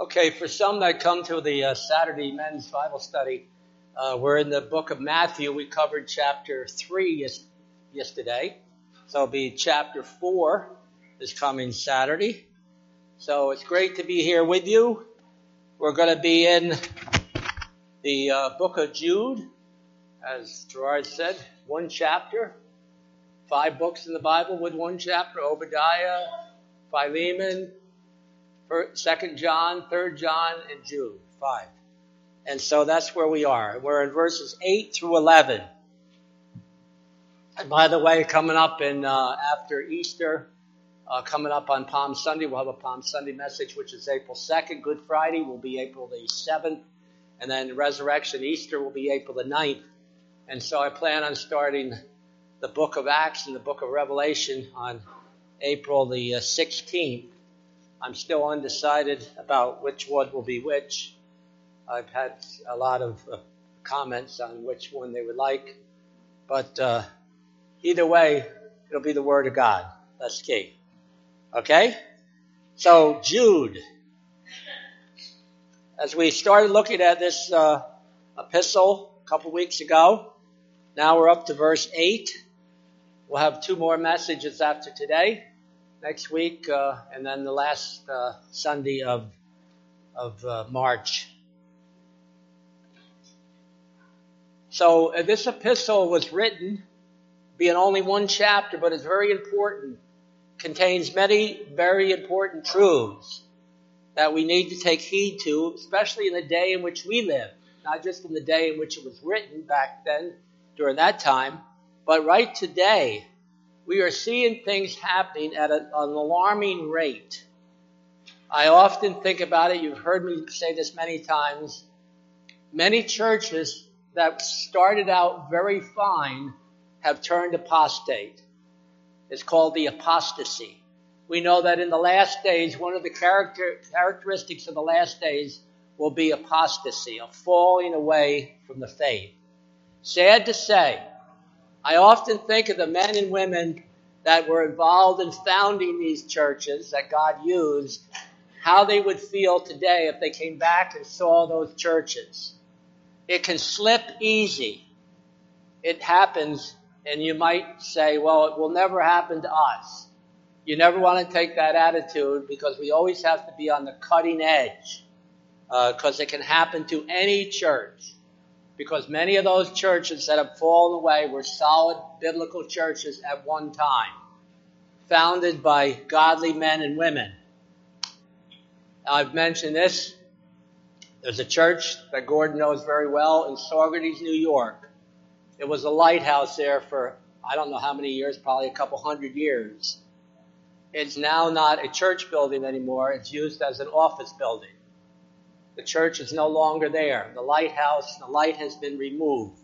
Okay, for some that come to the uh, Saturday men's Bible study, uh, we're in the book of Matthew. We covered chapter 3 yes, yesterday. So it'll be chapter 4 this coming Saturday. So it's great to be here with you. We're going to be in the uh, book of Jude, as Gerard said, one chapter, five books in the Bible with one chapter Obadiah, Philemon, Second John, Third John, and Jude. Five. And so that's where we are. We're in verses 8 through 11. And by the way, coming up in uh, after Easter, uh, coming up on Palm Sunday, we'll have a Palm Sunday message, which is April 2nd. Good Friday will be April the 7th. And then Resurrection Easter will be April the 9th. And so I plan on starting the book of Acts and the book of Revelation on April the 16th. I'm still undecided about which one will be which. I've had a lot of uh, comments on which one they would like, but uh, either way, it'll be the Word of God. That's key. Okay? So, Jude. As we started looking at this uh, epistle a couple weeks ago, now we're up to verse 8. We'll have two more messages after today next week, uh, and then the last uh, Sunday of of uh, March. So uh, this epistle was written, being only one chapter, but it's very important. Contains many very important truths that we need to take heed to, especially in the day in which we live. Not just in the day in which it was written back then, during that time, but right today we are seeing things happening at an alarming rate. I often think about it. You've heard me say this many times. Many churches that started out very fine have turned apostate. It's called the apostasy. We know that in the last days, one of the character, characteristics of the last days will be apostasy, a falling away from the faith. Sad to say, I often think of the men and women that were involved in founding these churches that God used, how they would feel today if they came back and saw those churches. It can slip easy. It happens, and you might say, well, it will never happen to us. You never want to take that attitude because we always have to be on the cutting edge because uh, it can happen to any church because many of those churches that have fallen away were solid biblical churches at one time, founded by godly men and women. I've mentioned this. There's a church that Gordon knows very well in Saugerties, New York. It was a lighthouse there for I don't know how many years, probably a couple hundred years. It's now not a church building anymore. It's used as an office building. The church is no longer there. The lighthouse, the light has been removed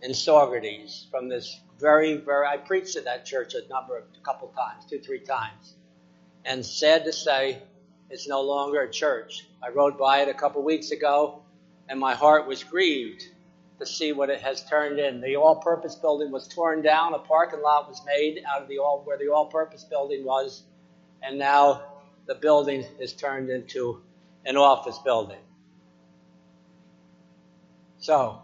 in Saugerties from this very, very, I preached at that church a number of, a couple times, two, three times. And sad to say, it's no longer a church. I rode by it a couple weeks ago and my heart was grieved to see what it has turned in. The all-purpose building was torn down. A parking lot was made out of the all, where the all-purpose building was. And now the building is turned into an office building. So,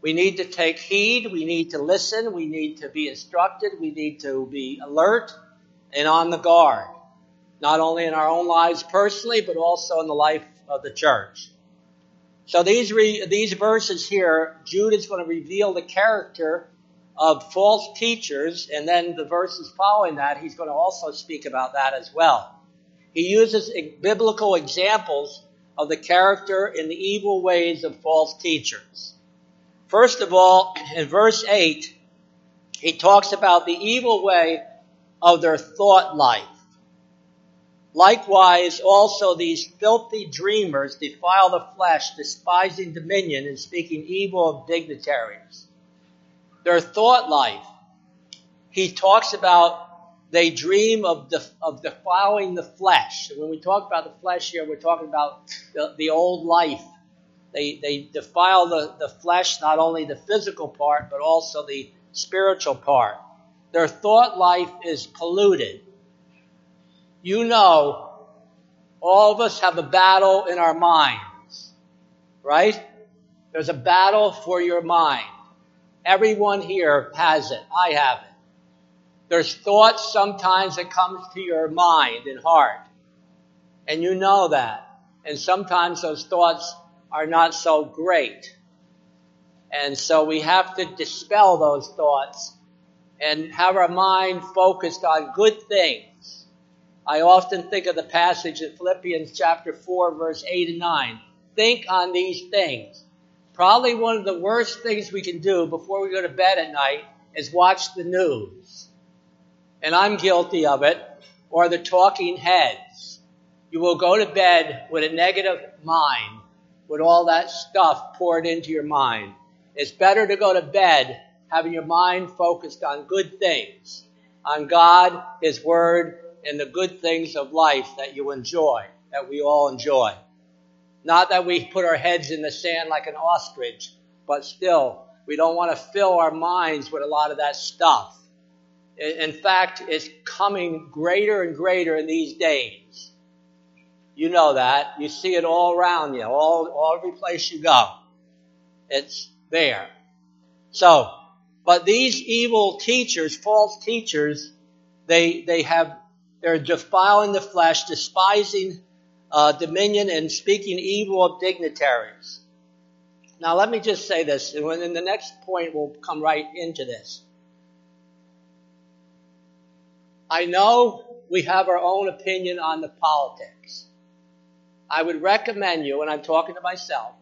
we need to take heed, we need to listen, we need to be instructed, we need to be alert and on the guard, not only in our own lives personally, but also in the life of the church. So these re, these verses here, Jude is going to reveal the character of false teachers, and then the verses following that, he's going to also speak about that as well. He uses biblical examples of the character and the evil ways of false teachers. First of all, in verse 8, he talks about the evil way of their thought life. Likewise, also these filthy dreamers defile the flesh, despising dominion and speaking evil of dignitaries. Their thought life. He talks about they dream of, of defiling the flesh. And when we talk about the flesh here, we're talking about the, the old life. They, they defile the, the flesh, not only the physical part, but also the spiritual part. Their thought life is polluted. You know, All of us have a battle in our minds, right? There's a battle for your mind. Everyone here has it. I have it. There's thoughts sometimes that comes to your mind and heart. And you know that. And sometimes those thoughts are not so great. And so we have to dispel those thoughts and have our mind focused on good things. I often think of the passage in Philippians chapter 4 verse 8 and 9. Think on these things. Probably one of the worst things we can do before we go to bed at night is watch the news. And I'm guilty of it. Or the talking heads. You will go to bed with a negative mind, with all that stuff poured into your mind. It's better to go to bed having your mind focused on good things, on God, His Word, and the good things of life that you enjoy, that we all enjoy. Not that we put our heads in the sand like an ostrich, but still, we don't want to fill our minds with a lot of that stuff. In fact, it's coming greater and greater in these days. You know that. You see it all around you, all, all every place you go. It's there. So, but these evil teachers, false teachers, they, they have, they're defiling the flesh, despising uh, dominion, and speaking evil of dignitaries. Now, let me just say this, and in the next point, we'll come right into this. I know we have our own opinion on the politics. I would recommend you, and I'm talking to myself,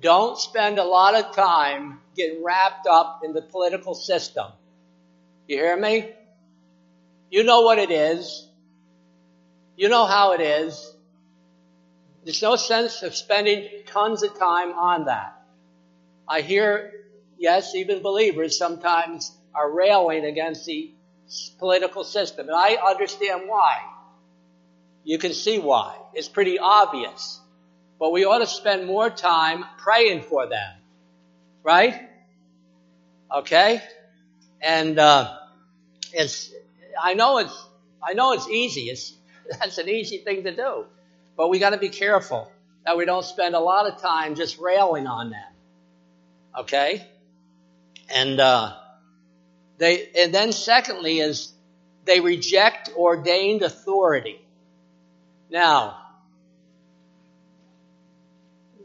don't spend a lot of time getting wrapped up in the political system. You hear me? You know what it is. You know how it is. There's no sense of spending tons of time on that. I hear, yes, even believers sometimes are railing against the political system, and I understand why. You can see why. It's pretty obvious. But we ought to spend more time praying for them. Right? Okay? And, uh, it's, I know it's, I know it's easy. It's, that's an easy thing to do. But we gotta be careful that we don't spend a lot of time just railing on them. Okay? And, uh, they, and then secondly is they reject ordained authority. Now,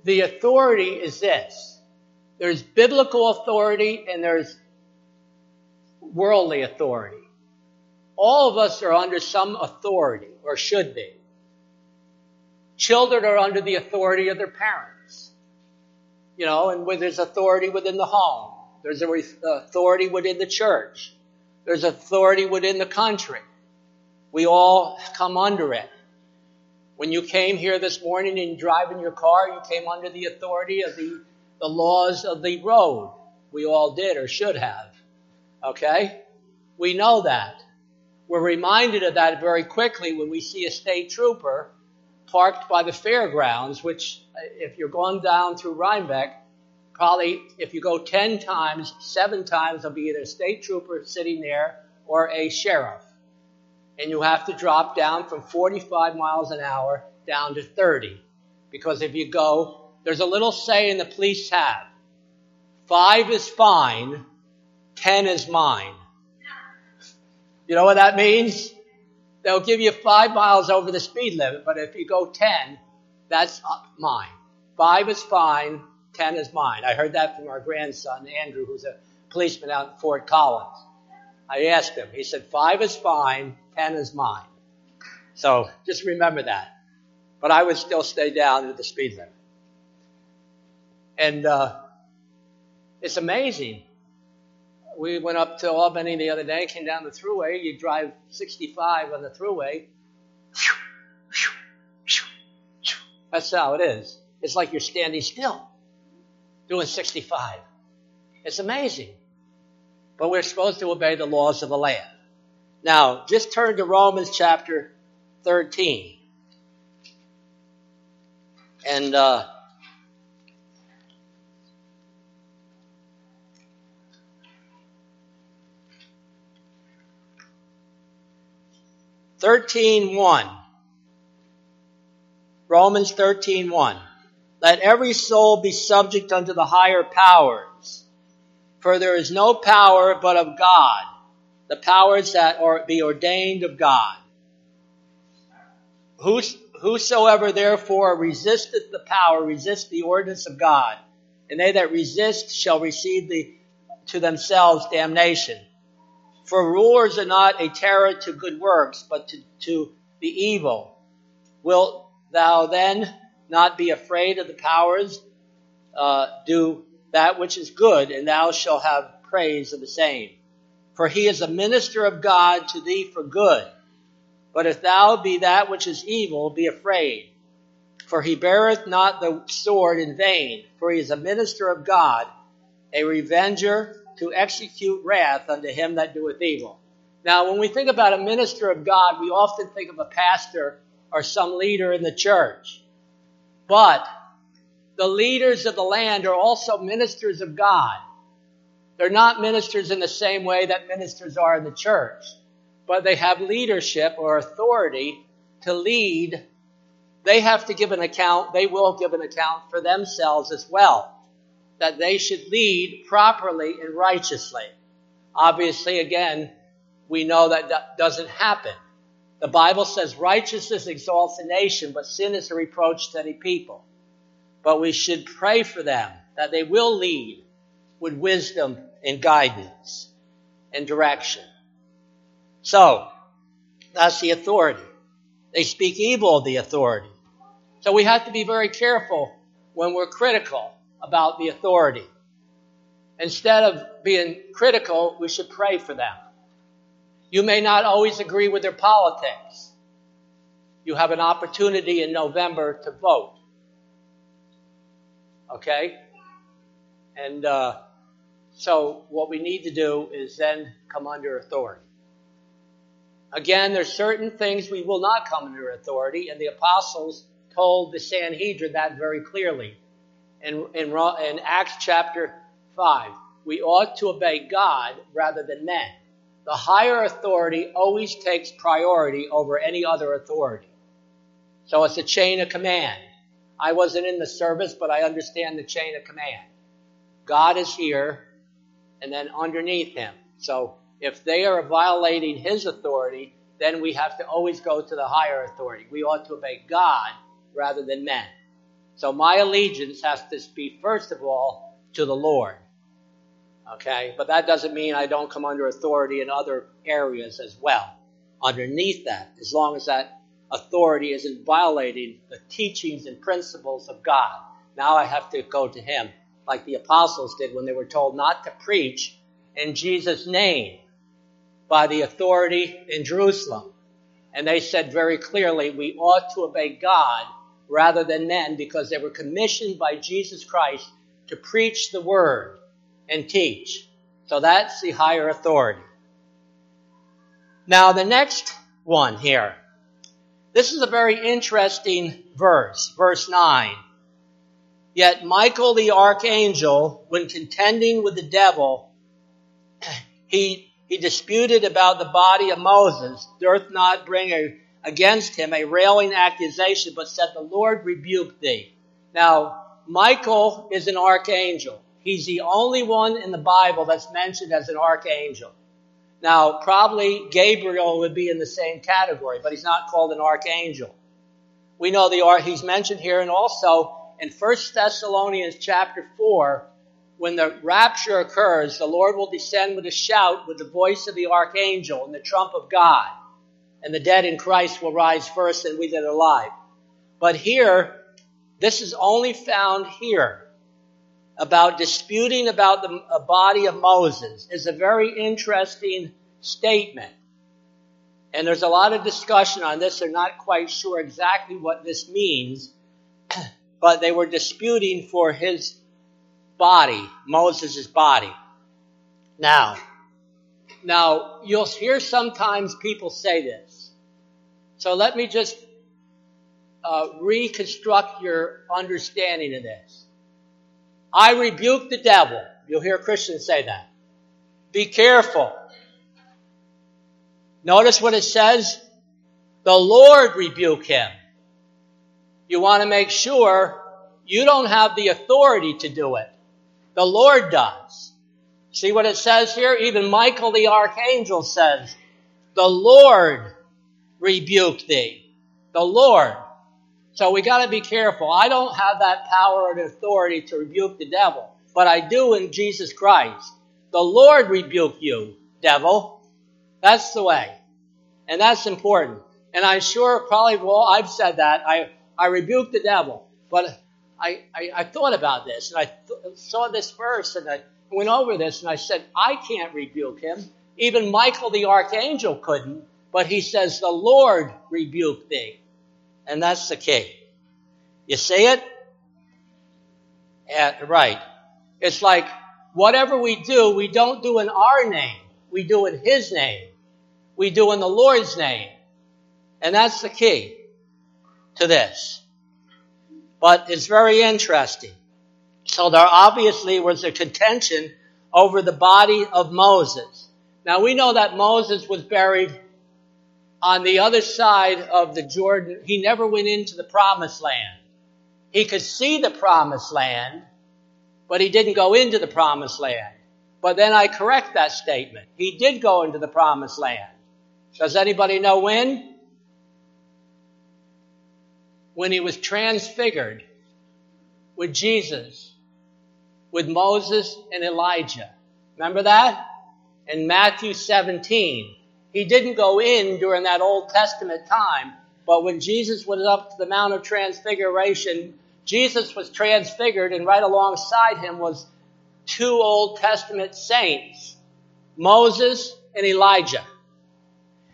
the authority is this. There's biblical authority and there's worldly authority. All of us are under some authority, or should be. Children are under the authority of their parents. You know, and where there's authority within the home. There's uh, authority within the church. There's authority within the country. We all come under it. When you came here this morning and driving your car, you came under the authority of the, the laws of the road. We all did or should have. Okay? We know that. We're reminded of that very quickly when we see a state trooper parked by the fairgrounds, which, uh, if you're going down through Rhinebeck, probably if you go 10 times, seven times, there'll be either a state trooper sitting there or a sheriff and you have to drop down from 45 miles an hour down to 30. Because if you go, there's a little saying the police have. Five is fine, ten is mine. You know what that means? They'll give you five miles over the speed limit, but if you go ten, that's mine. Five is fine, ten is mine. I heard that from our grandson, Andrew, who's a policeman out in Fort Collins. I asked him. He said, five is fine, ten is mine. So just remember that. But I would still stay down at the speed limit. And uh, it's amazing. We went up to Albany the other day, came down the thruway. You drive 65 on the thruway. That's how it is. It's like you're standing still doing 65. It's amazing. But we're supposed to obey the laws of the land. Now, just turn to Romans chapter 13. And uh, Thirteen one. Romans 13:1. Let every soul be subject unto the higher powers, for there is no power but of God, the powers that are be ordained of God. Whosoever therefore resisteth the power, resist the ordinance of God, and they that resist shall receive the, to themselves damnation. For rulers are not a terror to good works, but to, to the evil. Wilt thou then not be afraid of the powers? Uh, do that which is good, and thou shalt have praise of the same. For he is a minister of God to thee for good. But if thou be that which is evil, be afraid. For he beareth not the sword in vain, for he is a minister of God, a revenger to execute wrath unto him that doeth evil. Now, when we think about a minister of God, we often think of a pastor or some leader in the church. But the leaders of the land are also ministers of God. They're not ministers in the same way that ministers are in the church but they have leadership or authority to lead. They have to give an account, they will give an account for themselves as well, that they should lead properly and righteously. Obviously, again, we know that that doesn't happen. The Bible says righteousness exalts a nation, but sin is a reproach to any people. But we should pray for them that they will lead with wisdom and guidance and direction. So, that's the authority. They speak evil of the authority. So we have to be very careful when we're critical about the authority. Instead of being critical, we should pray for them. You may not always agree with their politics. You have an opportunity in November to vote. Okay? And uh, so what we need to do is then come under authority. Again, there's certain things we will not come under authority, and the apostles told the Sanhedrin that very clearly. In, in, in Acts chapter 5, we ought to obey God rather than men. The higher authority always takes priority over any other authority. So it's a chain of command. I wasn't in the service, but I understand the chain of command. God is here, and then underneath him. So if they are violating his authority, then we have to always go to the higher authority. We ought to obey God rather than men. So my allegiance has to be, first of all, to the Lord. Okay? But that doesn't mean I don't come under authority in other areas as well. Underneath that, as long as that authority isn't violating the teachings and principles of God. Now I have to go to Him, like the apostles did when they were told not to preach in Jesus' name by the authority in Jerusalem. And they said very clearly, we ought to obey God rather than men because they were commissioned by Jesus Christ to preach the word and teach. So that's the higher authority. Now, the next one here. This is a very interesting verse, verse 9. Yet Michael the archangel, when contending with the devil, he he disputed about the body of Moses, durst not bring a, against him a railing accusation, but said, The Lord rebuked thee. Now, Michael is an archangel. He's the only one in the Bible that's mentioned as an archangel. Now, probably Gabriel would be in the same category, but he's not called an archangel. We know the he's mentioned here, and also in 1 Thessalonians chapter 4, when the rapture occurs, the Lord will descend with a shout with the voice of the archangel and the trump of God. And the dead in Christ will rise first and we that are alive. But here, this is only found here about disputing about the body of Moses is a very interesting statement. And there's a lot of discussion on this. They're not quite sure exactly what this means, but they were disputing for his body, Moses' body. Now, now you'll hear sometimes people say this. So let me just uh, reconstruct your understanding of this. I rebuke the devil. You'll hear Christians say that. Be careful. Notice what it says. The Lord rebuke him. you want to make sure you don't have the authority to do it. The Lord does. See what it says here? Even Michael the archangel says, the Lord rebuke thee. The Lord. So we got to be careful. I don't have that power and authority to rebuke the devil, but I do in Jesus Christ. The Lord rebuke you, devil. That's the way. And that's important. And I'm sure probably, well, I've said that. I, I rebuke the devil. But I, I, I thought about this and I th- saw this verse and I went over this and I said, I can't rebuke him. Even Michael the archangel couldn't. But he says, the Lord rebuke thee. And that's the key. You see it? Right. It's like whatever we do, we don't do in our name. We do in His name. We do in the Lord's name. And that's the key to this. But it's very interesting. So there obviously was a contention over the body of Moses. Now we know that Moses was buried on the other side of the Jordan. He never went into the promised land. He could see the promised land, but he didn't go into the promised land. But then I correct that statement. He did go into the promised land. Does anybody know when? When he was transfigured with Jesus, with Moses and Elijah. Remember that? In Matthew 17. He didn't go in during that Old Testament time, but when Jesus was up to the Mount of Transfiguration, Jesus was transfigured, and right alongside him was two Old Testament saints, Moses and Elijah.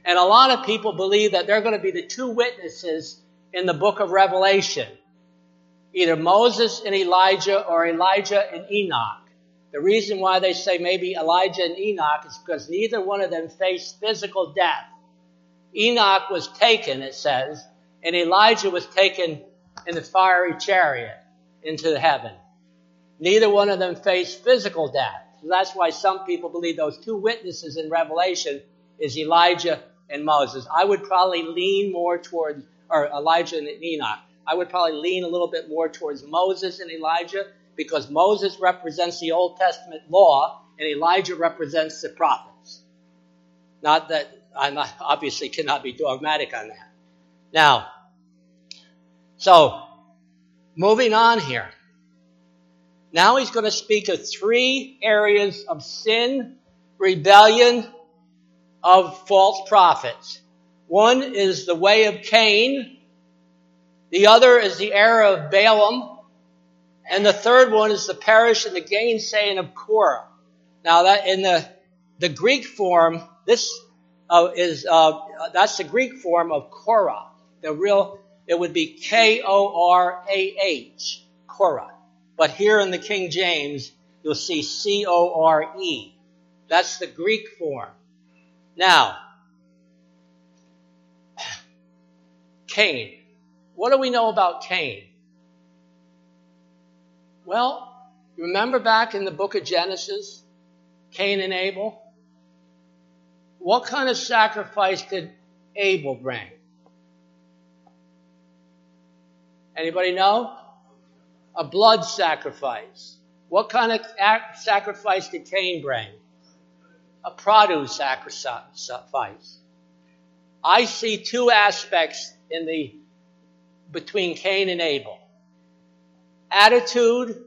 And a lot of people believe that they're going to be the two witnesses in the book of Revelation. Either Moses and Elijah or Elijah and Enoch. The reason why they say maybe Elijah and Enoch is because neither one of them faced physical death. Enoch was taken, it says, and Elijah was taken in the fiery chariot into the heaven. Neither one of them faced physical death. So that's why some people believe those two witnesses in Revelation is Elijah and Moses. I would probably lean more towards, or Elijah and Enoch. I would probably lean a little bit more towards Moses and Elijah because Moses represents the Old Testament law and Elijah represents the prophets. Not that I obviously cannot be dogmatic on that. Now, so moving on here. Now he's going to speak of three areas of sin, rebellion, of false prophets. One is the way of Cain. The other is the error of Balaam. And the third one is the perish and the gainsaying of Korah. Now that in the, the Greek form, this uh, is, uh, that's the Greek form of Korah. The real, it would be K-O-R-A-H, Korah. But here in the King James, you'll see C-O-R-E. That's the Greek form. Now, Cain. What do we know about Cain? Well, remember back in the book of Genesis, Cain and Abel? What kind of sacrifice did Abel bring? Anybody know? A blood sacrifice. What kind of sacrifice did Cain bring? a produce sacrifice. I see two aspects in the between Cain and Abel. Attitude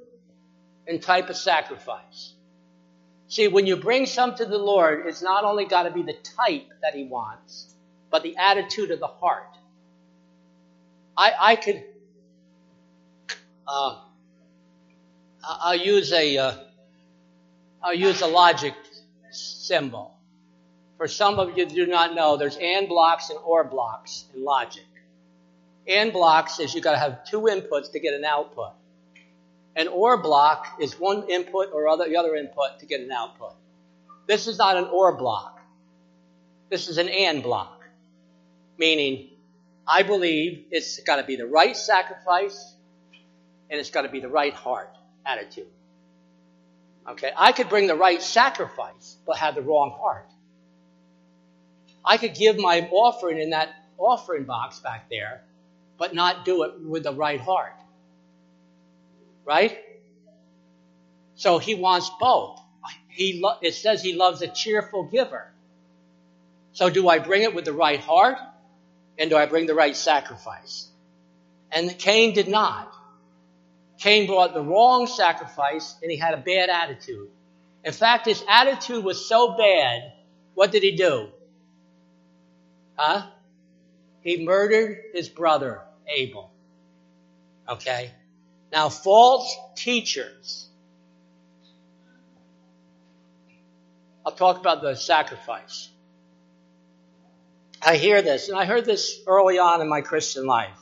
and type of sacrifice. See, when you bring something to the Lord, it's not only got to be the type that He wants, but the attitude of the heart. I, I could, uh, I'll use a, will uh, use a logic symbol. For some of you do not know, there's AND blocks and OR blocks in logic. AND blocks is you've got to have two inputs to get an output. An OR block is one input or other, the other input to get an output. This is not an OR block. This is an AND block. Meaning, I believe it's got to be the right sacrifice and it's got to be the right heart attitude. Okay, I could bring the right sacrifice, but have the wrong heart. I could give my offering in that offering box back there, but not do it with the right heart. Right? So he wants both. He lo- it says he loves a cheerful giver. So do I bring it with the right heart? And do I bring the right sacrifice? And Cain did not. Cain brought the wrong sacrifice and he had a bad attitude. In fact, his attitude was so bad, what did he do? Huh? He murdered his brother, Abel. Okay? Now, false teachers. I'll talk about the sacrifice. I hear this, and I heard this early on in my Christian life.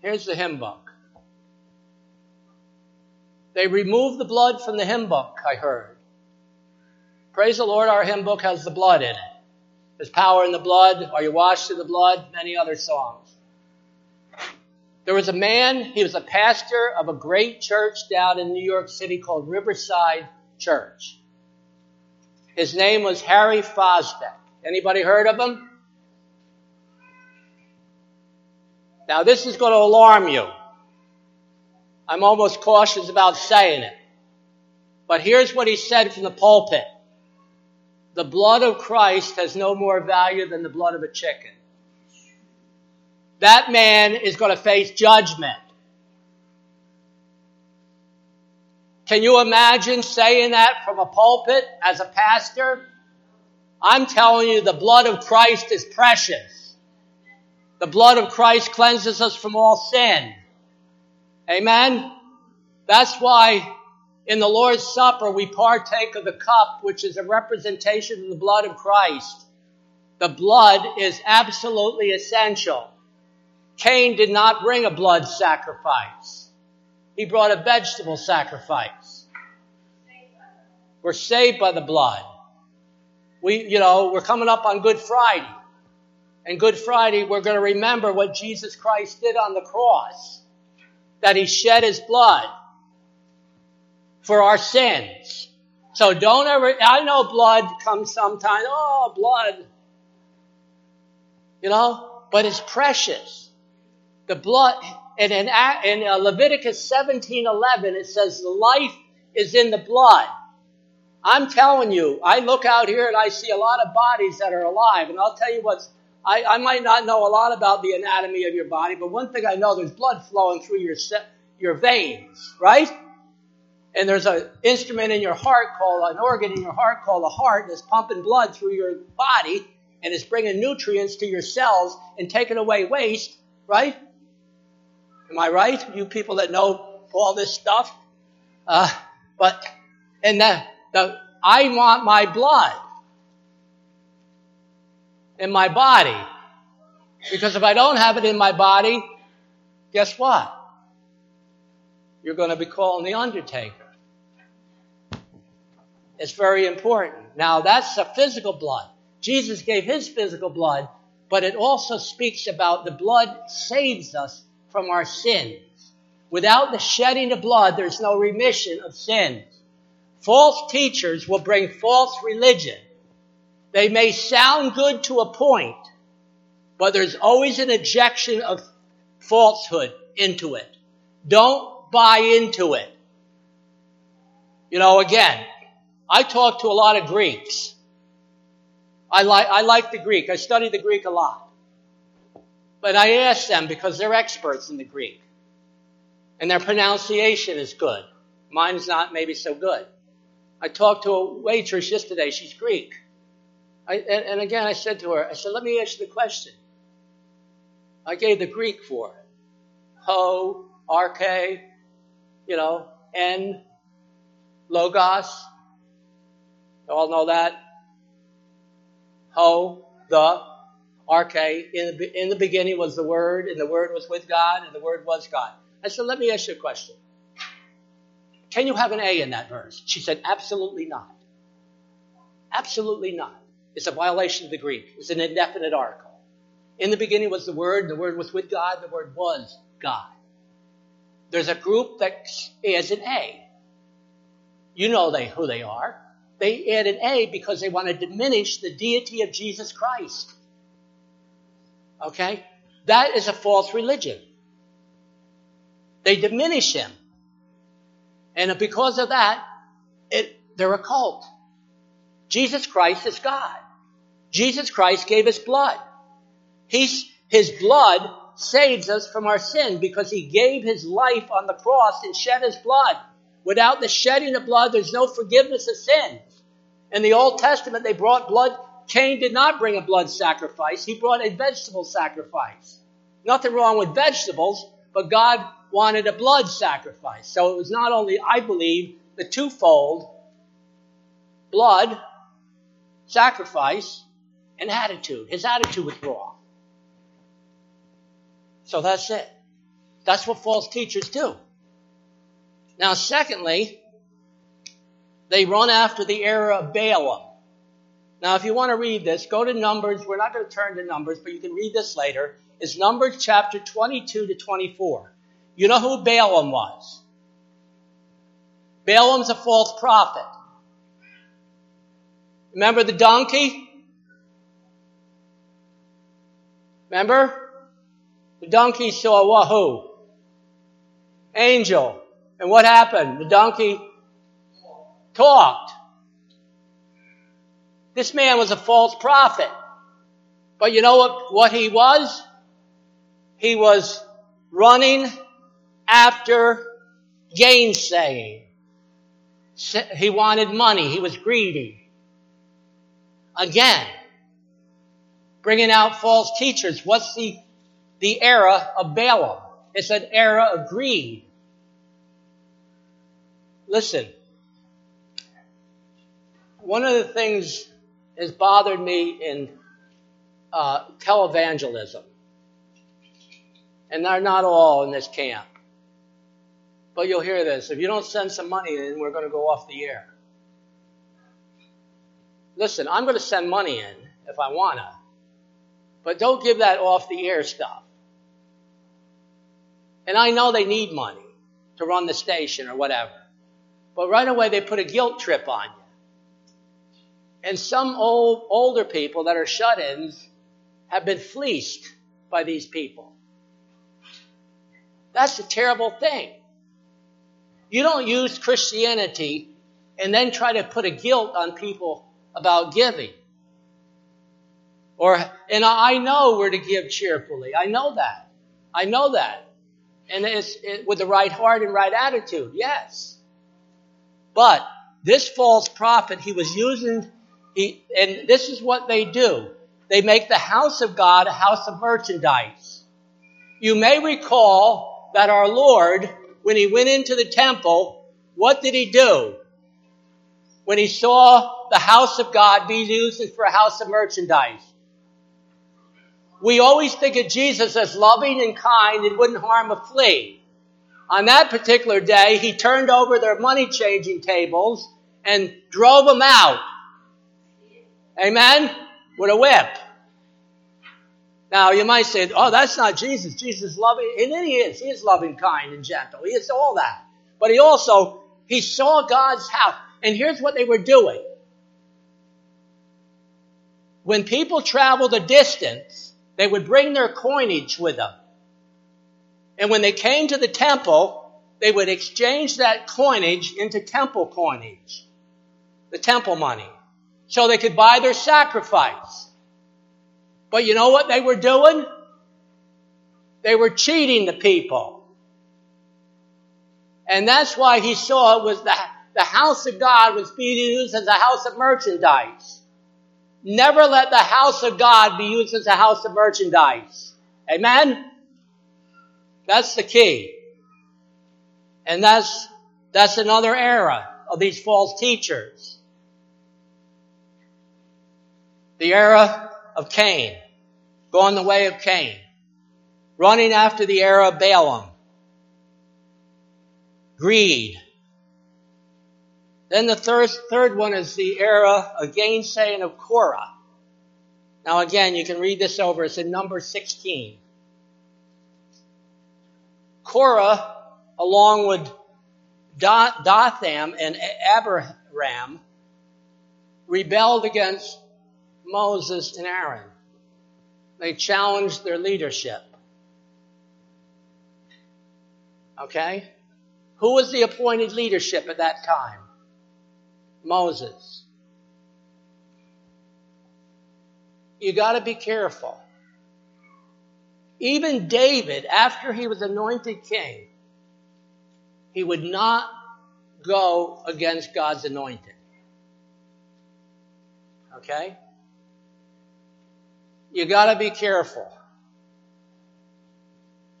Here's the hymn book. They removed the blood from the hymn book, I heard. Praise the Lord, our hymn book has the blood in it. There's power in the blood. Are you washed in the blood? Many other songs. There was a man, he was a pastor of a great church down in New York City called Riverside Church. His name was Harry Fosdick. Anybody heard of him? Now this is going to alarm you. I'm almost cautious about saying it. But here's what he said from the pulpit. The blood of Christ has no more value than the blood of a chicken. That man is going to face judgment. Can you imagine saying that from a pulpit as a pastor? I'm telling you, the blood of Christ is precious. The blood of Christ cleanses us from all sin. Amen? That's why in the Lord's Supper we partake of the cup, which is a representation of the blood of Christ. The blood is absolutely essential. Cain did not bring a blood sacrifice. He brought a vegetable sacrifice. We're saved by the blood. We, you know, we're coming up on Good Friday. And Good Friday, we're going to remember what Jesus Christ did on the cross that he shed his blood for our sins. So don't ever, I know blood comes sometimes, oh, blood. You know, but it's precious. The blood, and in, in uh, Leviticus 17, 11, it says life is in the blood. I'm telling you, I look out here and I see a lot of bodies that are alive, and I'll tell you what's I, I might not know a lot about the anatomy of your body, but one thing I know, there's blood flowing through your, your veins, right? And there's an instrument in your heart called, an organ in your heart called a heart that's pumping blood through your body and it's bringing nutrients to your cells and taking away waste, right? Am I right? You people that know all this stuff. Uh, but, and the, the, I want my blood in my body. Because if I don't have it in my body, guess what? You're going to be calling the undertaker. It's very important. Now that's the physical blood. Jesus gave his physical blood, but it also speaks about the blood saves us from our sins. Without the shedding of blood, there's no remission of sins. False teachers will bring false religion they may sound good to a point, but there's always an ejection of falsehood into it. Don't buy into it. You know, again, I talk to a lot of Greeks. I like, I like the Greek. I study the Greek a lot. But I ask them because they're experts in the Greek. And their pronunciation is good. Mine's not maybe so good. I talked to a waitress yesterday. She's Greek. I, and, and, again, I said to her, I said, let me ask you the question. I gave the Greek for it. Ho, arche, you know, en, logos. You all know that? Ho, the, arche. In the, in the beginning was the Word, and the Word was with God, and the Word was God. I said, let me ask you a question. Can you have an A in that verse? She said, absolutely not. Absolutely not. It's a violation of the Greek. It's an indefinite article. In the beginning was the Word, the Word was with God, the Word was God. There's a group that adds an A. You know they, who they are. They add an A because they want to diminish the deity of Jesus Christ. Okay? That is a false religion. They diminish him. And because of that, it, they're a cult. Jesus Christ is God. Jesus Christ gave his blood. He's, his blood saves us from our sin because he gave his life on the cross and shed his blood. Without the shedding of blood, there's no forgiveness of sins. In the Old Testament, they brought blood. Cain did not bring a blood sacrifice. He brought a vegetable sacrifice. Nothing wrong with vegetables, but God wanted a blood sacrifice. So it was not only, I believe, the twofold blood, sacrifice, and attitude. His attitude was wrong. So that's it. That's what false teachers do. Now, secondly, they run after the era of Balaam. Now, if you want to read this, go to Numbers. We're not going to turn to Numbers, but you can read this later. It's Numbers chapter 22 to 24. You know who Balaam was? Balaam's a false prophet. Remember the donkey? Remember? The donkey saw wahoo. Angel. And what happened? The donkey talked. This man was a false prophet. But you know what, what he was? He was running after gainsaying. He wanted money. He was greedy. Again, bringing out false teachers. What's the, the era of Balaam? It's an era of greed. Listen, one of the things has bothered me in uh, televangelism, and they're not all in this camp, but you'll hear this. If you don't send some money then we're going to go off the air. Listen, I'm going to send money in if I want to, but don't give that off the air stuff. And I know they need money to run the station or whatever. But right away they put a guilt trip on you. And some old, older people that are shut-ins have been fleeced by these people. That's a terrible thing. You don't use Christianity and then try to put a guilt on people about giving. Or, and I know we're to give cheerfully. I know that. I know that. And it's it, with the right heart and right attitude. Yes. But this false prophet, he was using, and this is what they do. They make the house of God a house of merchandise. You may recall that our Lord, when he went into the temple, what did he do? When he saw the house of God be used for a house of merchandise. We always think of Jesus as loving and kind and wouldn't harm a flea. On that particular day, he turned over their money changing tables and drove them out. Amen? With a whip. Now you might say, oh, that's not Jesus. Jesus is loving, and then he is. He is loving, kind, and gentle. He is all that. But he also, he saw God's house. And here's what they were doing. When people traveled a distance, they would bring their coinage with them. And when they came to the temple, they would exchange that coinage into temple coinage, the temple money, so they could buy their sacrifice. But you know what they were doing? They were cheating the people. And that's why he saw it was the, the house of God was being used as a house of merchandise. Never let the house of God be used as a house of merchandise. Amen? That's the key. And that's, that's another era of these false teachers. The era of Cain. Going the way of Cain. Running after the era of Balaam. Greed. Then the third, third one is the era of gainsaying of Korah. Now again, you can read this over. It's in number 16. Korah, along with Dathan and Abiram, rebelled against Moses and Aaron. They challenged their leadership. Okay? Who was the appointed leadership at that time? Moses. You gotta be careful. Even David, after he was anointed king, he would not go against God's anointed. Okay? You gotta be careful.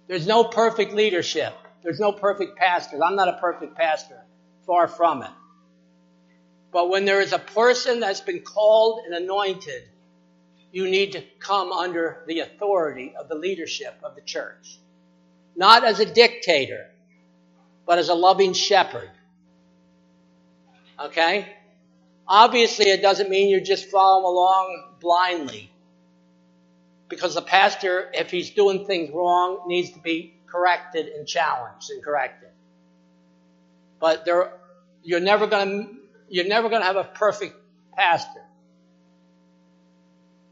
There's no perfect leadership. There's no perfect pastors. I'm not a perfect pastor. Far from it. But when there is a person that's been called and anointed, you need to come under the authority of the leadership of the church. Not as a dictator, but as a loving shepherd. Okay? Obviously, it doesn't mean you just follow along blindly. Because the pastor, if he's doing things wrong, needs to be corrected and challenged and corrected. But there, you're never going to, you're never going to have a perfect pastor.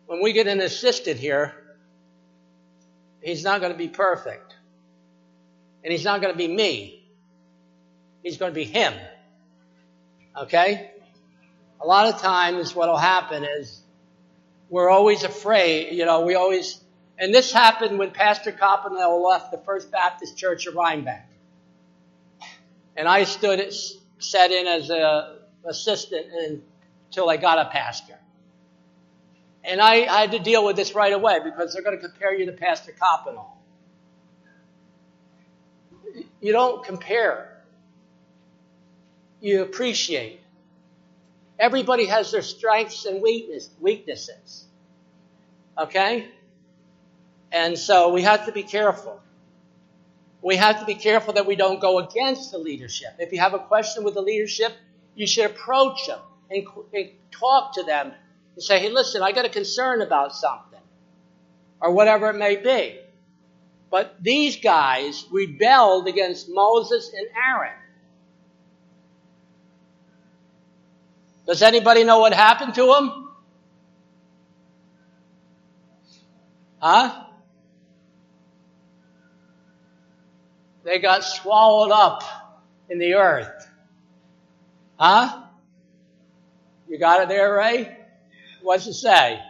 When we get an assistant here, he's not going to be perfect. And he's not going to be me. He's going to be him. Okay? A lot of times what will happen is we're always afraid, you know, we always, and this happened when Pastor Coppinell left the First Baptist Church of Rhinebeck. And I stood, sat in as a assistant until I got a pastor. And I, I, had to deal with this right away because they're going to compare you to Pastor Coppinell. You don't compare. You appreciate. Everybody has their strengths and weakness, weaknesses. Okay? And so we have to be careful. We have to be careful that we don't go against the leadership. If you have a question with the leadership, you should approach them and, and talk to them and say, hey, listen, I got a concern about something, or whatever it may be. But these guys rebelled against Moses and Aaron. Does anybody know what happened to them? Huh? They got swallowed up in the earth. Huh? You got it there, Ray? What's it say?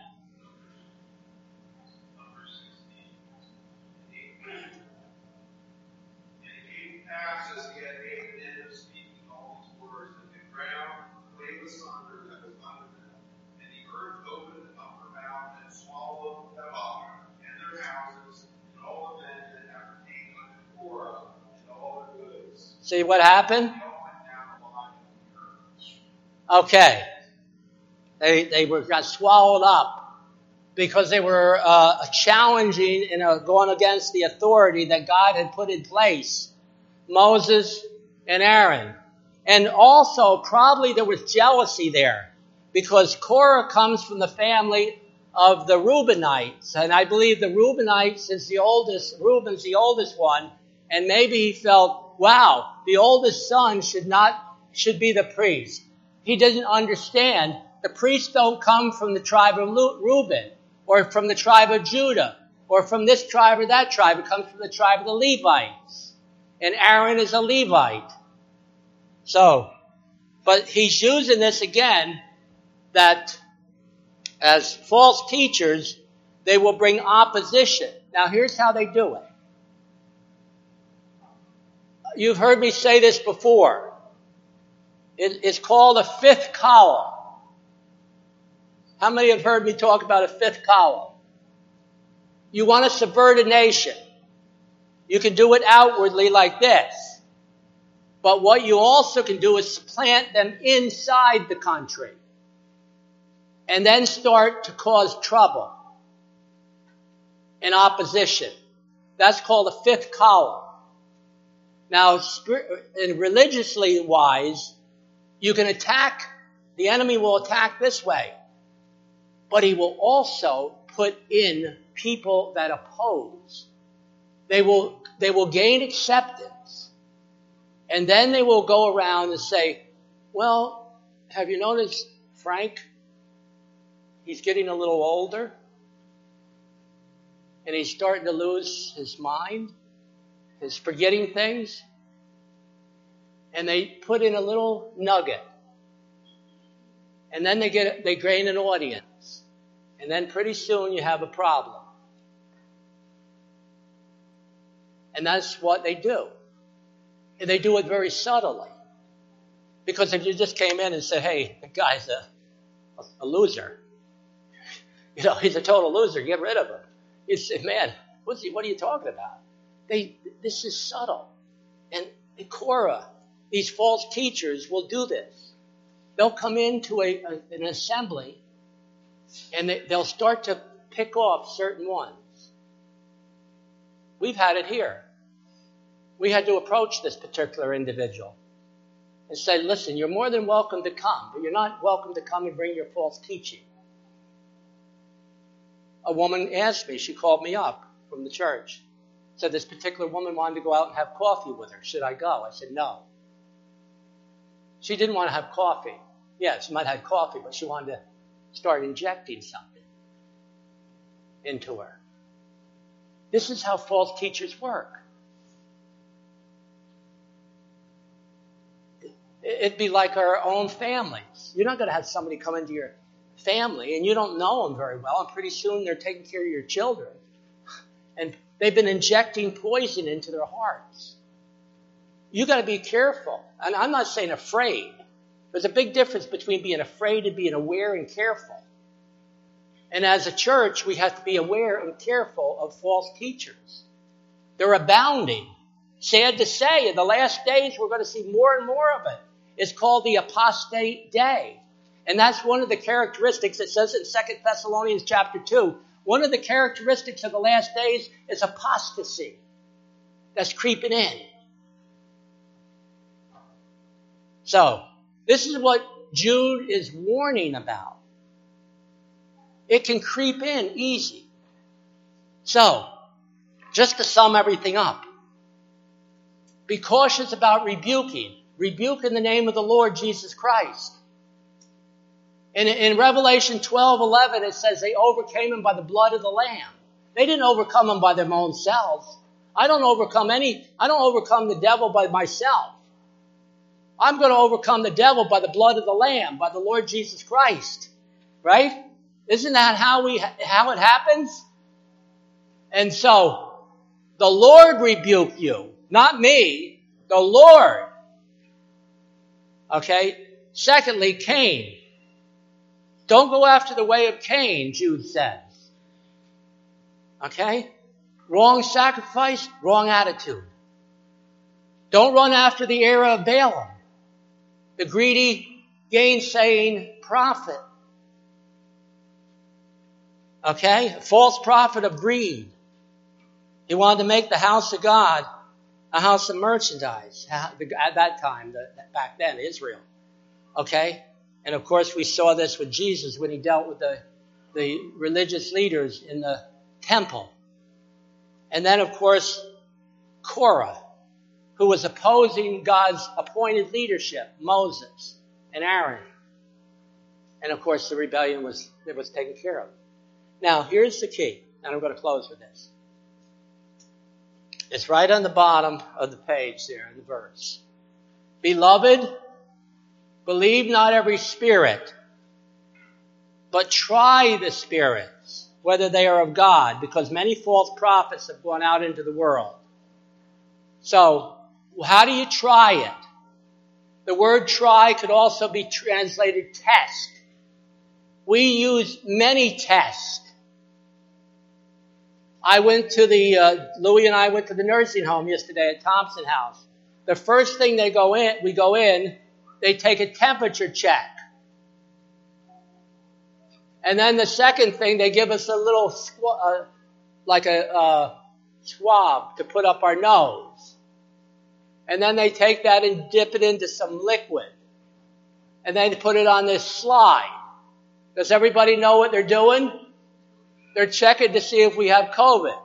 See what happened? Okay. They, they were, got swallowed up because they were uh, challenging and uh, going against the authority that God had put in place. Moses and Aaron. And also, probably there was jealousy there because Korah comes from the family of the Reubenites. And I believe the Reubenites is the oldest, Reuben's the oldest one. And maybe he felt, wow, the oldest son should not, should be the priest. He doesn't understand the priests don't come from the tribe of Reuben or from the tribe of Judah or from this tribe or that tribe. It comes from the tribe of the Levites. And Aaron is a Levite. So, but he's using this again that as false teachers, they will bring opposition. Now here's how they do it. You've heard me say this before. it's called a fifth column. How many have heard me talk about a fifth column? You want to subvert a nation. You can do it outwardly like this. But what you also can do is plant them inside the country and then start to cause trouble and opposition. That's called a fifth column. Now, religiously wise, you can attack, the enemy will attack this way but he will also put in people that oppose. They will, they will gain acceptance. And then they will go around and say, well, have you noticed Frank? He's getting a little older. and he's starting to lose his mind, his forgetting things. And they put in a little nugget. And then they get, they gain an audience. And then pretty soon you have a problem. And that's what they do. And they do it very subtly. Because if you just came in and said, hey, the guy's a, a, a loser, you know, he's a total loser, get rid of him. You'd say, man, what's he, what are you talking about? They, this is subtle. And, Korah, these false teachers will do this. They'll come into a, a an assembly and they, they'll start to pick off certain ones. We've had it here. We had to approach this particular individual and say, listen, you're more than welcome to come, but you're not welcome to come and bring your false teaching. A woman asked me, she called me up from the church, said this particular woman wanted to go out and have coffee with her. Should I go? I said, no. She didn't want to have coffee. Yeah, she might have had coffee, but she wanted to start injecting something into her. This is how false teachers work. It'd be like our own families. You're not going to have somebody come into your family and you don't know them very well, and pretty soon they're taking care of your children. They've been injecting poison into their hearts. You got to be careful. And I'm not saying afraid. There's a big difference between being afraid and being aware and careful. And as a church, we have to be aware and careful of false teachers. They're abounding. Sad to say, in the last days, we're going to see more and more of it. It's called the apostate day. And that's one of the characteristics it says in 2 Thessalonians chapter 2. One of the characteristics of the last days is apostasy that's creeping in. So, this is what Jude is warning about. It can creep in easy. So, just to sum everything up, be cautious about rebuking. Rebuke in the name of the Lord Jesus Christ. In, in Revelation 12, 11, it says they overcame him by the blood of the Lamb. They didn't overcome him by their own selves. I don't overcome any, I don't overcome the devil by myself. I'm going to overcome the devil by the blood of the Lamb, by the Lord Jesus Christ. Right? Isn't that how we, how it happens? And so, the Lord rebuke you, not me, the Lord. Okay? Secondly, Cain. Don't go after the way of Cain, Jude says. Okay? Wrong sacrifice, wrong attitude. Don't run after the era of Balaam, the greedy, gainsaying prophet. Okay? False prophet of greed. He wanted to make the house of God a house of merchandise at that time, back then, Israel. Okay? And of course, we saw this with Jesus when he dealt with the, the religious leaders in the temple. And then, of course, Korah, who was opposing God's appointed leadership, Moses and Aaron. And of course, the rebellion was, it was taken care of. Now, here's the key, and I'm going to close with this. It's right on the bottom of the page there in the verse. Beloved, Believe not every spirit, but try the spirits, whether they are of God, because many false prophets have gone out into the world. So, how do you try it? The word try could also be translated test. We use many tests. I went to the, uh, Louis and I went to the nursing home yesterday at Thompson House. The first thing they go in, we go in, they take a temperature check. And then the second thing, they give us a little, uh, like a uh, swab to put up our nose. And then they take that and dip it into some liquid. And then put it on this slide. Does everybody know what they're doing? They're checking to see if we have COVID.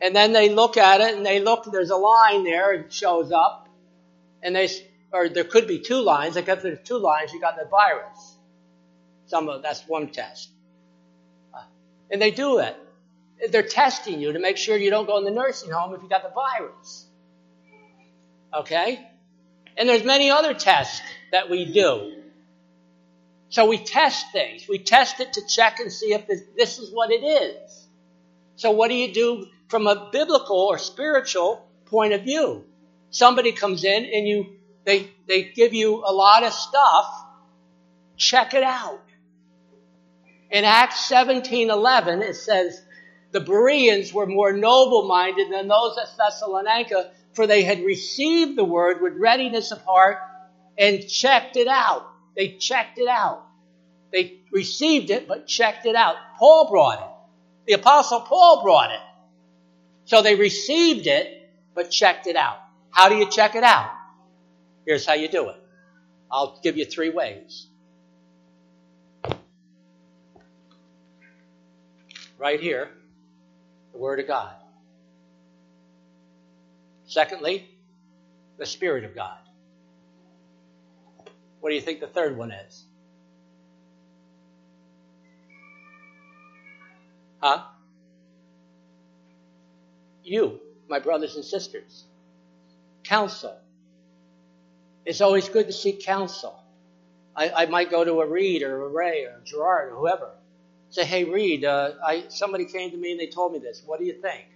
And then they look at it and they look, there's a line there, it shows up. And they or there could be two lines. Like if there's two lines, you got the virus. Some of that's one test. Uh, and they do it. they're testing you to make sure you don't go in the nursing home if you got the virus. Okay? And there's many other tests that we do. So we test things. We test it to check and see if this is what it is. So what do you do from a biblical or spiritual point of view? Somebody comes in and you they they give you a lot of stuff. Check it out. In Acts 17:11 it says the Bereans were more noble-minded than those at Thessalonica for they had received the word with readiness of heart and checked it out. They checked it out. They received it, but checked it out. Paul brought it. The apostle Paul brought it. So they received it, but checked it out. How do you check it out? Here's how you do it. I'll give you three ways. Right here, the Word of God. Secondly, the Spirit of God. What do you think the third one is? Huh? You, my brothers and sisters. Counsel. It's always good to seek counsel. I, I might go to a Reed or a Ray or a Gerard or whoever. Say, hey, Reed, uh, I, somebody came to me and they told me this. What do you think?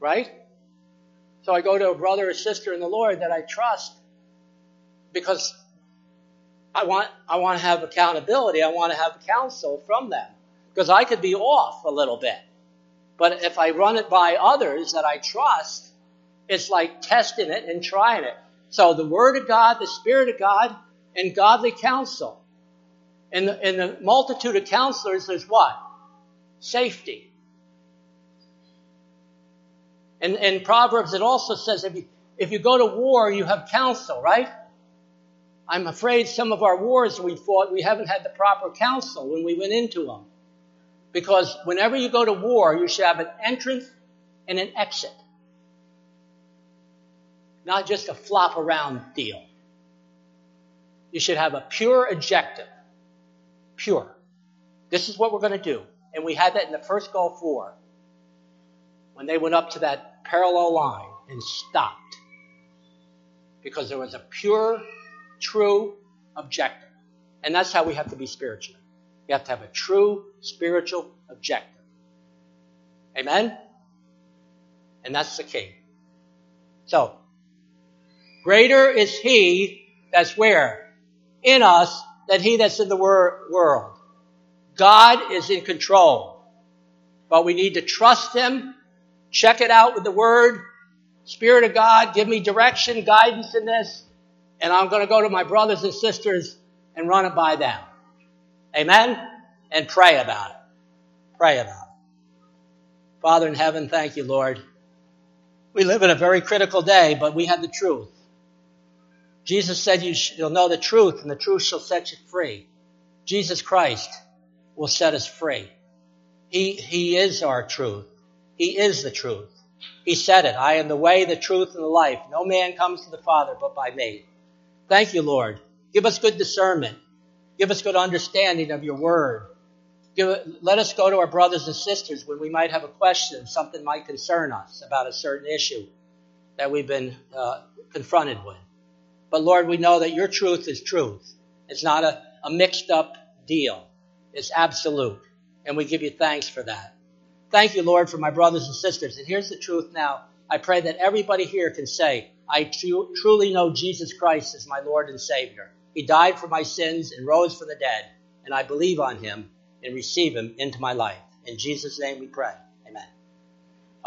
Right? So I go to a brother or sister in the Lord that I trust because I want, I want to have accountability. I want to have counsel from them because I could be off a little bit. But if I run it by others that I trust, it's like testing it and trying it. So the Word of God, the Spirit of God, and godly counsel. And the, in the multitude of counselors, there's what? Safety. And in Proverbs, it also says if you, if you go to war, you have counsel, right? I'm afraid some of our wars we fought, we haven't had the proper counsel when we went into them. Because whenever you go to war, you should have an entrance and an exit. Not just a flop around deal. You should have a pure objective. Pure. This is what we're going to do. And we had that in the first Gulf War. When they went up to that parallel line and stopped because there was a pure, true objective. And that's how we have to be spiritually. You have to have a true spiritual objective. Amen? And that's the key. So, greater is he that's where? In us than he that's in the wor- world. God is in control. But we need to trust him Check it out with the Word. Spirit of God, give me direction, guidance in this. And I'm going to go to my brothers and sisters and run it by them. Amen? And pray about it. Pray about it. Father in heaven, thank you, Lord. We live in a very critical day, but we have the truth. Jesus said you will know the truth and the truth shall set you free. Jesus Christ will set us free. He, he is our truth. He is the truth. He said it. I am the way, the truth, and the life. No man comes to the Father but by me. Thank you, Lord. Give us good discernment. Give us good understanding of your word. Give, let us go to our brothers and sisters when we might have a question, something might concern us about a certain issue that we've been uh, confronted with. But Lord, we know that your truth is truth. It's not a, a mixed up deal. It's absolute. And we give you thanks for that. Thank you, Lord, for my brothers and sisters. And here's the truth now. I pray that everybody here can say, I tr- truly know Jesus Christ as my Lord and Savior. He died for my sins and rose from the dead, and I believe on him and receive him into my life. In Jesus' name we pray.